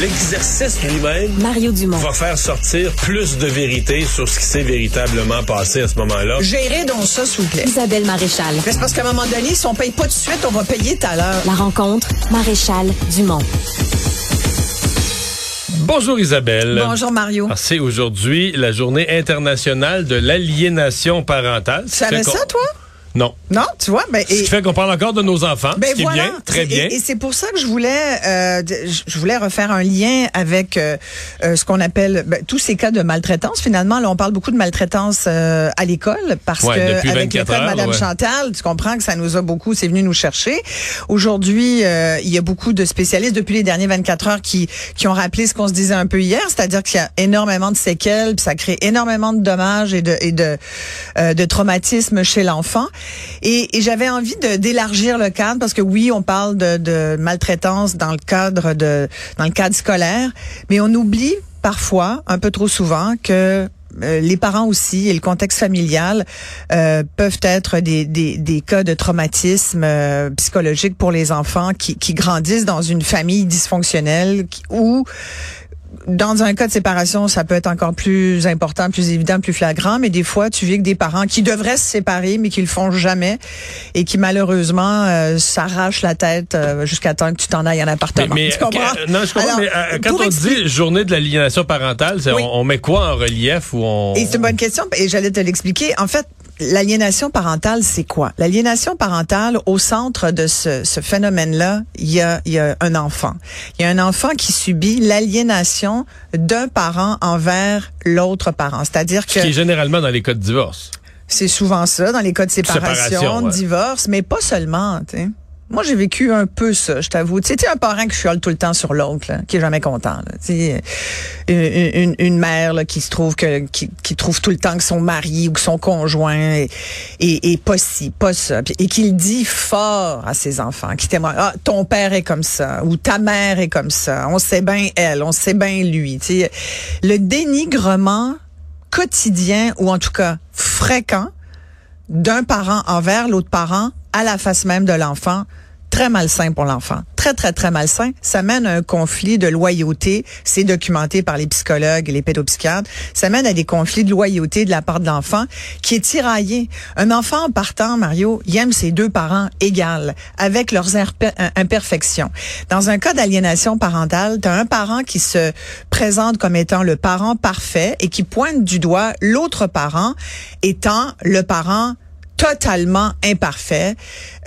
L'exercice lui-même Mario Dumont. va faire sortir plus de vérité sur ce qui s'est véritablement passé à ce moment-là. Gérez donc ça, s'il vous plaît. Isabelle Maréchal. C'est parce qu'à un moment donné, si on paye pas tout de suite, on va payer tout à l'heure. La rencontre, Maréchal Dumont. Bonjour Isabelle. Bonjour Mario. Ah, C'est aujourd'hui la journée internationale de l'aliénation parentale. Tu savais ça, toi? Non. Non, tu vois, ben, Ce qui et, fait qu'on parle encore de nos enfants, ben ce qui voilà. est bien, très Et- bien. Et, c'est pour ça que je voulais, euh, je voulais refaire un lien avec euh, euh, ce qu'on appelle ben, tous ces cas de maltraitance. Finalement, là, on parle beaucoup de maltraitance euh, à l'école parce Ouais, que depuis avec 24 le cas de Madame ouais. Chantal, tu comprends que ça nous a beaucoup, c'est venu nous chercher. Aujourd'hui, euh, il y a beaucoup de spécialistes depuis les derniers 24 heures qui qui ont rappelé ce qu'on se disait un peu hier, c'est-à-dire qu'il y a énormément de séquelles, puis ça crée énormément de dommages et de et de euh, de traumatisme chez l'enfant. Et, et j'avais envie de d'élargir le cadre parce que oui, on parle de, de maltraitance dans le cadre de dans le cadre scolaire, mais on oublie parfois, un peu trop souvent, que euh, les parents aussi et le contexte familial euh, peuvent être des, des, des cas de traumatisme euh, psychologique pour les enfants qui, qui grandissent dans une famille dysfonctionnelle qui- dans un cas de séparation, ça peut être encore plus important, plus évident, plus flagrant, mais des fois, tu vis avec des parents qui devraient se séparer, mais qui le font jamais et qui malheureusement euh, s'arrachent la tête euh, jusqu'à temps que tu t'en ailles en Mais, appartement. mais- tu comprends? que- non, je comprends, Alors, mais euh, quand on dit journée de l'aliénation parentale, Oui. on, on met quoi en relief ou on... Et c'est une bonne question, et j'allais te l'expliquer. En fait, l'aliénation parentale, c'est quoi? L'aliénation parentale, au centre de ce, ce phénomène-là, il y a, y a un enfant. Il y a un enfant qui subit l'aliénation d'un parent envers l'autre parent. C'est-à-dire que Ce qui est généralement dans les cas de divorce. c'est souvent ça, dans les cas de séparation, Séparation, de ouais. divorce, mais pas seulement, tu sais. Moi, j'ai vécu un peu ça, je t'avoue. Tu sais, un parent qui chiale tout le temps sur l'autre, qui est jamais content. Tu une, une, une mère là, qui se trouve que qui, qui trouve tout le temps que son mari ou que son conjoint est, est, est pas ci, pas ça, et qui le dit fort à ses enfants, qui témoigne. Ah, ton père est comme ça, ou ta mère est comme ça. On sait bien elle, on sait bien lui. Le dénigrement quotidien ou en tout cas fréquent d'un parent envers l'autre parent à la face même de l'enfant, très malsain pour l'enfant. Très, très, très malsain. Ça mène à un conflit de loyauté. C'est documenté par les psychologues et les pédopsychiatres. Ça mène à des conflits de loyauté de la part de l'enfant qui est tiraillé. Un enfant en partant, Mario, il aime ses deux parents égales, avec leurs euh, imperfections. Dans un cas d'aliénation parentale, tu as un parent qui se présente comme étant le parent parfait et qui pointe du doigt l'autre parent étant le parent totalement imparfait,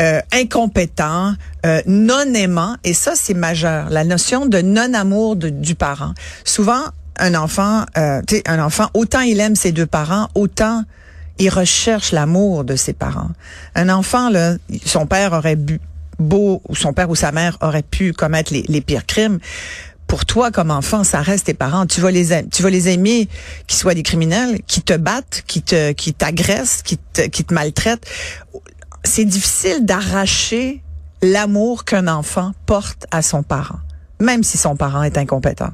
euh, incompétent, euh, non aimant, et ça c'est majeur. La notion de non amour du parent. Souvent, un enfant, euh, un enfant, autant il aime ses deux parents, autant il recherche l'amour de ses parents. Un enfant, là, son père aurait bu, beau, ou son père ou sa mère aurait pu commettre les, les pires crimes. Pour toi, comme enfant, ça reste tes parents. Tu vas les tu vas les aimer, qu'ils soient des criminels, qui te battent, qui te, qui t'agressent, qui te, qui te maltraitent. C'est difficile d'arracher l'amour qu'un enfant porte à son parent, même si son parent est incompétent.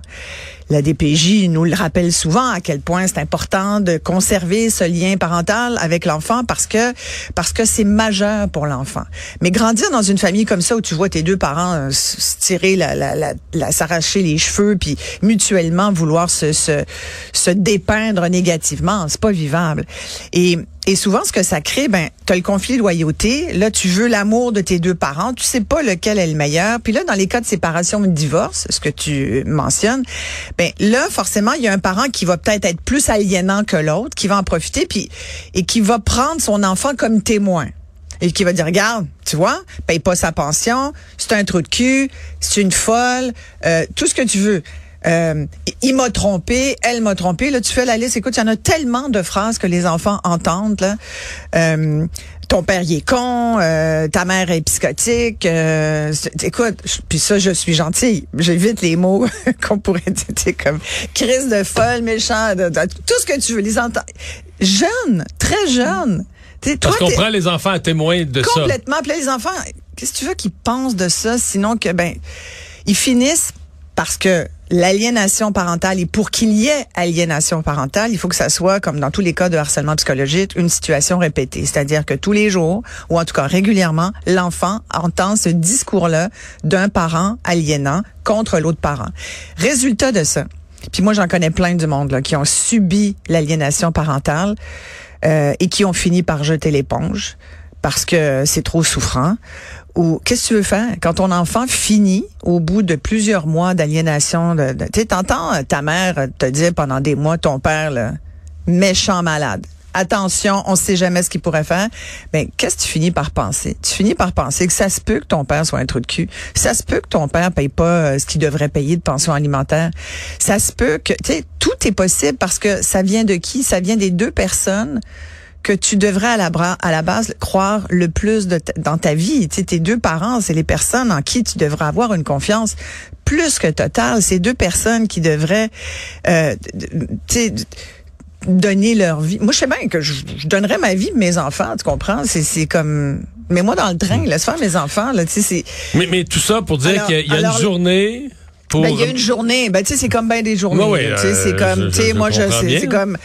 La DPJ nous le rappelle souvent à quel point c'est important de conserver ce lien parental avec l'enfant parce que parce que c'est majeur pour l'enfant. Mais grandir dans une famille comme ça où tu vois tes deux parents euh, se tirer la, la, la, la- s'arracher les cheveux puis mutuellement vouloir se se, se dépeindre négativement, c'est pas vivable. Et et souvent, ce que ça crée, ben, t'as le conflit de loyauté. Là, tu veux l'amour de tes deux parents. Tu sais pas lequel est le meilleur. Puis là, dans les cas de séparation ou de divorce, ce que tu mentionnes, ben là, forcément, il y a un parent qui va peut-être être plus aliénant que l'autre, qui va en profiter, puis et qui va prendre son enfant comme témoin. Et qui va dire regarde tu vois paye pas sa pension c'est un trou de cul c'est une folle euh, tout ce que tu veux euh, il m'a trompé, elle m'a trompé. Là, tu fais la liste. Écoute, il y en a tellement de phrases que les enfants entendent. Là. Euh, ton père il est con, euh, ta mère est psychotique. Euh, écoute, puis ça, je suis gentille. J'évite les mots qu'on pourrait dire, comme crise de folle, méchant, de- de- tout ce que tu veux. Les entendre. Jeunes, très jeunes. Tu sais, Parce qu'on prend les enfants à témoin de ça. Complètement. Puis là, les enfants, qu'est-ce que tu veux qu'ils pensent de ça, sinon que ben ils finissent parce que l'aliénation parentale et pour qu'il y ait aliénation parentale, il faut que ça soit comme dans tous les cas de harcèlement psychologique, une situation répétée, c'est-à-dire que tous les jours ou en tout cas régulièrement, l'enfant entend ce discours-là d'un parent aliénant contre l'autre parent. Résultat de ça. Puis moi j'en connais plein du monde là qui ont subi l'aliénation parentale euh, et qui ont fini par jeter l'éponge parce que c'est trop souffrant ou qu'est-ce que tu veux faire quand ton enfant finit au bout de plusieurs mois d'aliénation de, tu sais t'entends euh, ta mère te dire pendant des mois ton père méchant malade attention, on sait jamais ce qu'il pourrait faire. Mais qu'est-ce que tu finis par penser? Tu finis par penser que ça se peut que ton père soit un trou de cul. Ça se peut que ton père paye pas euh, ce qu'il devrait payer de pension alimentaire. Ça se peut que, tu sais, tout est possible parce que ça vient de qui? Ça vient des deux personnes que tu devrais à la, à la base croire le plus de dans ta vie. Tu sais, tes deux parents, c'est les personnes en qui tu devrais avoir une confiance plus que totale. C'est deux personnes qui devraient, euh, tu sais, donner leur vie. Moi, je sais bien que je, donnerais ma vie de mes enfants, tu comprends? C'est comme... Mais moi, dans le train, laisse faire mes enfants, là, tu sais, c'est... Mais, mais tout ça pour dire qu'il y a, une journée... Ben, il y a une journée. Ben, tu sais, c'est comme bien des journées. Oui, oui, c'est comme, tu sais, moi, je, c'est comme,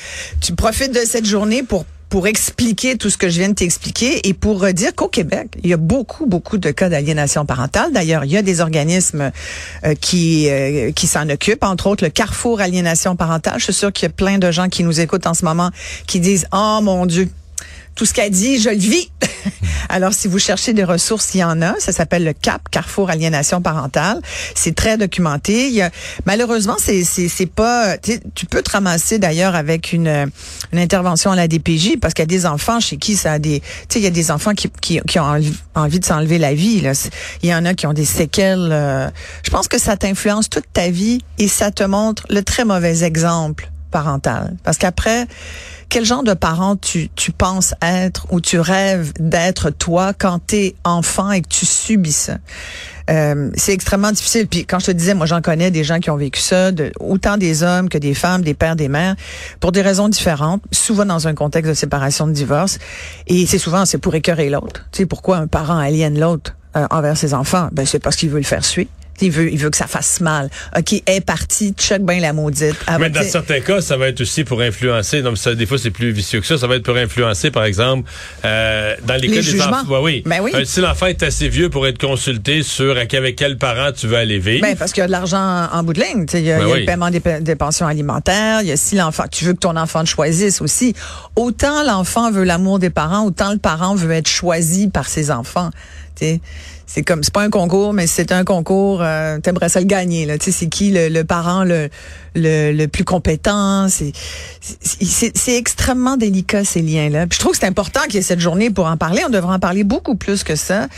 tu profites de cette journée pour pour expliquer tout ce que je viens de t'expliquer et pour dire qu'au Québec, il y a beaucoup, beaucoup de cas d'aliénation parentale. D'ailleurs, il y a des organismes euh, qui euh, qui s'en occupent, entre autres le Carrefour Aliénation Parentale. Je suis sûre qu'il y a plein de gens qui nous écoutent en ce moment qui disent « Oh mon Dieu, tout ce qu'elle dit, je le vis. Alors, si vous cherchez des ressources, il y en a. Ça s'appelle le CAP, Carrefour Aliénation Parentale. C'est très documenté. Il y a, malheureusement, c'est c'est pas. Tu peux te ramasser d'ailleurs avec une, une intervention à la DPJ parce qu'il y a des enfants chez qui ça a des. Tu sais, il y a des enfants qui, qui, qui ont envie de s'enlever la vie. Là. Il y en a qui ont des séquelles. Euh, je pense que ça t'influence toute ta vie et ça te montre le très mauvais exemple parental. Parce qu'après, quel genre de parent tu, tu penses être ou tu rêves d'être toi quand t'es enfant et que tu subis ça? Euh, c'est extrêmement difficile. Puis quand je te disais, moi j'en connais des gens qui ont vécu ça, autant des hommes que des femmes, des pères, des mères, pour des raisons différentes, souvent dans un contexte de séparation, de divorce. Et c'est souvent, c'est pour écœurer l'autre. Tu sais, pourquoi un parent aliène l'autre euh, envers ses enfants? Ben, c'est parce qu'il veut le faire suivre. Il veut, il veut que ça fasse mal. OK, est parti, check bien la maudite. Ah, Mais dans certains cas, ça va être aussi pour influencer. Donc, ça, des fois, c'est plus vicieux que ça. Ça va être pour influencer, par exemple, euh, dans les, cas des enfants. oui. Ben oui. Euh, si l'enfant est assez vieux pour être consulté sur avec quel parent tu veux aller vivre. Ben, parce qu'il y a de l'argent en bout de ligne. Il y a, ben le paiement des, pensions alimentaires. Il y a si l'enfant, tu veux que ton enfant te choisisse aussi. Autant l'enfant veut l'amour des parents, autant le parent veut être choisi par ses enfants. C'est comme c'est pas un concours mais c'est un concours euh, t'aimerais ça le gagner là. C'est qui le, parent le, le, le plus compétent? C'est c'est extrêmement délicat ces liens là je trouve que c'est important qu'il y ait cette journée pour en parler. On devrait en parler beaucoup plus que ça.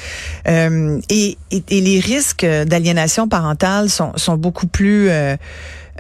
Euh, et, et, les risques d'aliénation parentale sont sont beaucoup plus euh,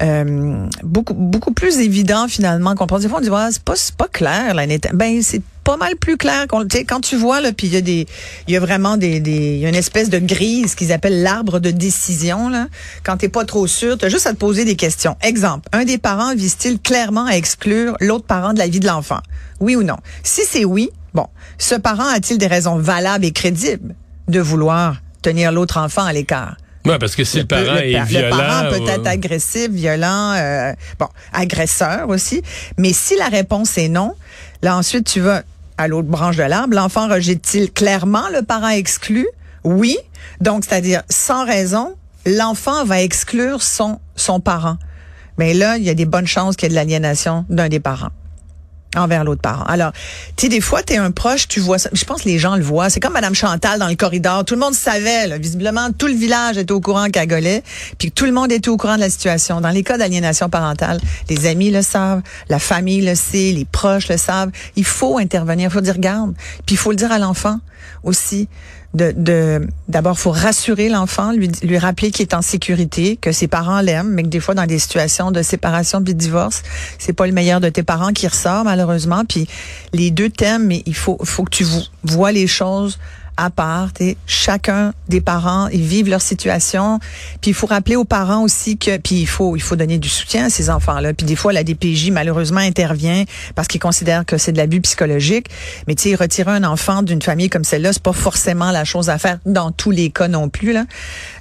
euh, beaucoup beaucoup plus évident finalement qu'on pense. Des fois on dit ouais, c'est pas c'est pas clair la ben c'est pas mal plus clair qu'on quand tu vois là puis il y a des il y a vraiment des des y a une espèce de grise qu'ils appellent l'arbre de décision là. Quand t'es pas trop sûr tu as juste à te poser des questions. Exemple un des parents vise-t-il clairement à exclure l'autre parent de la vie de l'enfant? Oui ou non? Si c'est oui bon ce parent a-t-il des raisons valables et crédibles de vouloir tenir l'autre enfant à l'écart? Oui, parce que si le, parent est violent... Le parent peut être agressif, violent, euh, bon, agresseur aussi. Mais si la réponse est non, là ensuite tu vas à l'autre branche de l'arbre. L'enfant rejette-t-il clairement le parent exclu? Oui. Donc, c'est-à-dire, sans raison, l'enfant va exclure son, son parent. Mais là, il y a des bonnes chances qu'il y ait de l'aliénation d'un des parents envers l'autre parent. Alors, tu sais, des fois, tu es un proche, tu vois ça. Je pense que les gens le voient. C'est comme Madame Chantal dans le corridor. Tout le monde savait, là. visiblement, tout le village était au courant qu'elle puis tout le monde était au courant de la situation. Dans les cas d'aliénation parentale, les amis le savent, la famille le sait, les proches le savent. Il faut intervenir, il faut dire garde, puis il faut le dire à l'enfant aussi de d'abord faut rassurer l'enfant, lui lui rappeler qu'il est en sécurité, que ses parents l'aiment, mais que des fois dans des situations de séparation puis de divorce, c'est pas le meilleur de tes parents qui ressort malheureusement. Puis les deux thèmes, mais il faut faut que tu vois les choses à part. T'sais. Chacun des parents, ils vivent leur situation. Puis il faut rappeler aux parents aussi que, puis il faut, il faut donner du soutien à ces enfants-là. Puis des fois, la DPJ malheureusement intervient parce qu'ils considèrent que c'est de l'abus psychologique. Mais tu sais, retirer un enfant d'une famille comme celle-là, c'est pas forcément la chose à faire dans tous les cas non plus. Là,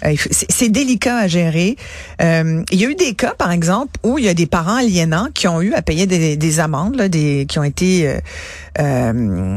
euh, c'est délicat à gérer. Euh, il y a eu des cas, par exemple, où il y a des parents aliénants qui ont eu à payer des, des amendes, là, des, qui ont été euh,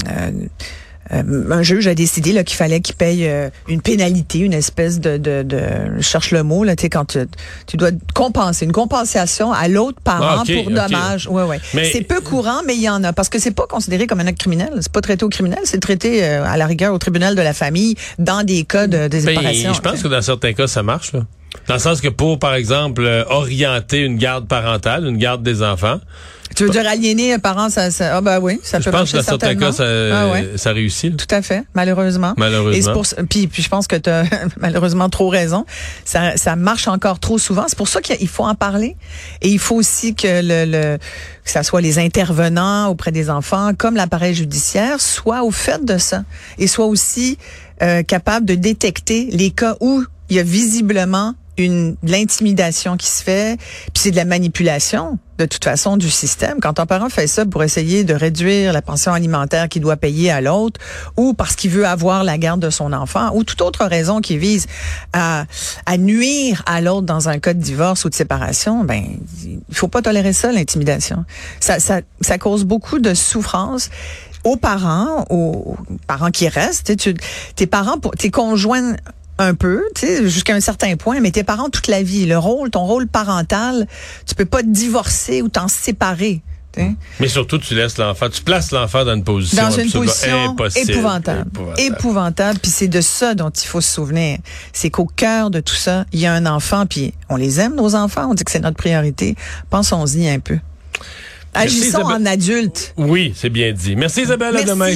euh, euh, un juge a décidé qu'il fallait qu'il paye euh, une pénalité, une espèce de, de, de je cherche le mot là, tu sais quand tu, tu, dois compenser une compensation à l'autre parent ah, pour dommage. Ouais ouais. C'est peu courant, mais il y en a parce que c'est pas considéré comme un acte criminel. C'est pas traité au criminel, c'est traité à la rigueur au tribunal de la famille dans des cas de, de ben, Je pense que dans certains cas ça marche là. Dans le sens que pour, par exemple, orienter une garde parentale, une garde des enfants, tu veux dire aliéner un parent, ça, ça ah ben oui, ça je peut pense que dans certains cas, ça, ah ça réussit. Tout à fait, malheureusement. Malheureusement. pour, puis, puis je pense que tu as malheureusement trop raison. Ça, ça marche encore trop souvent. C'est pour ça qu'il faut en parler. Et il faut aussi que le, le que ça soit les intervenants auprès des enfants, comme l'appareil judiciaire, soient au fait de ça et soient aussi euh, capables de détecter les cas où il y a visiblement une l'intimidation qui se fait, puis c'est de la manipulation de toute façon du système. Quand un parent fait ça pour essayer de réduire la pension alimentaire qu'il doit payer à l'autre, ou parce qu'il veut avoir la garde de son enfant, ou toute autre raison qui vise à, à nuire à l'autre dans un cas de divorce ou de séparation, ben il faut pas tolérer ça l'intimidation. Ça, ça, ça cause beaucoup de souffrance aux parents, aux parents qui restent. Tu, tes parents, tes conjoints un peu, tu sais, jusqu'à un certain point, mais tes parents toute la vie, le rôle, ton rôle parental, tu peux pas te divorcer ou t'en séparer. Mais surtout, tu laisses l'enfant, tu places l'enfant dans une position, dans une position épouvantable, épouvantable. Puis c'est de ça dont il faut se souvenir. C'est qu'au cœur de tout ça, il y a un enfant. Puis on les aime nos enfants. On dit que c'est notre priorité. Pensons-y un peu. Agissons en adulte. Oui, c'est bien dit. Merci Isabelle. À demain.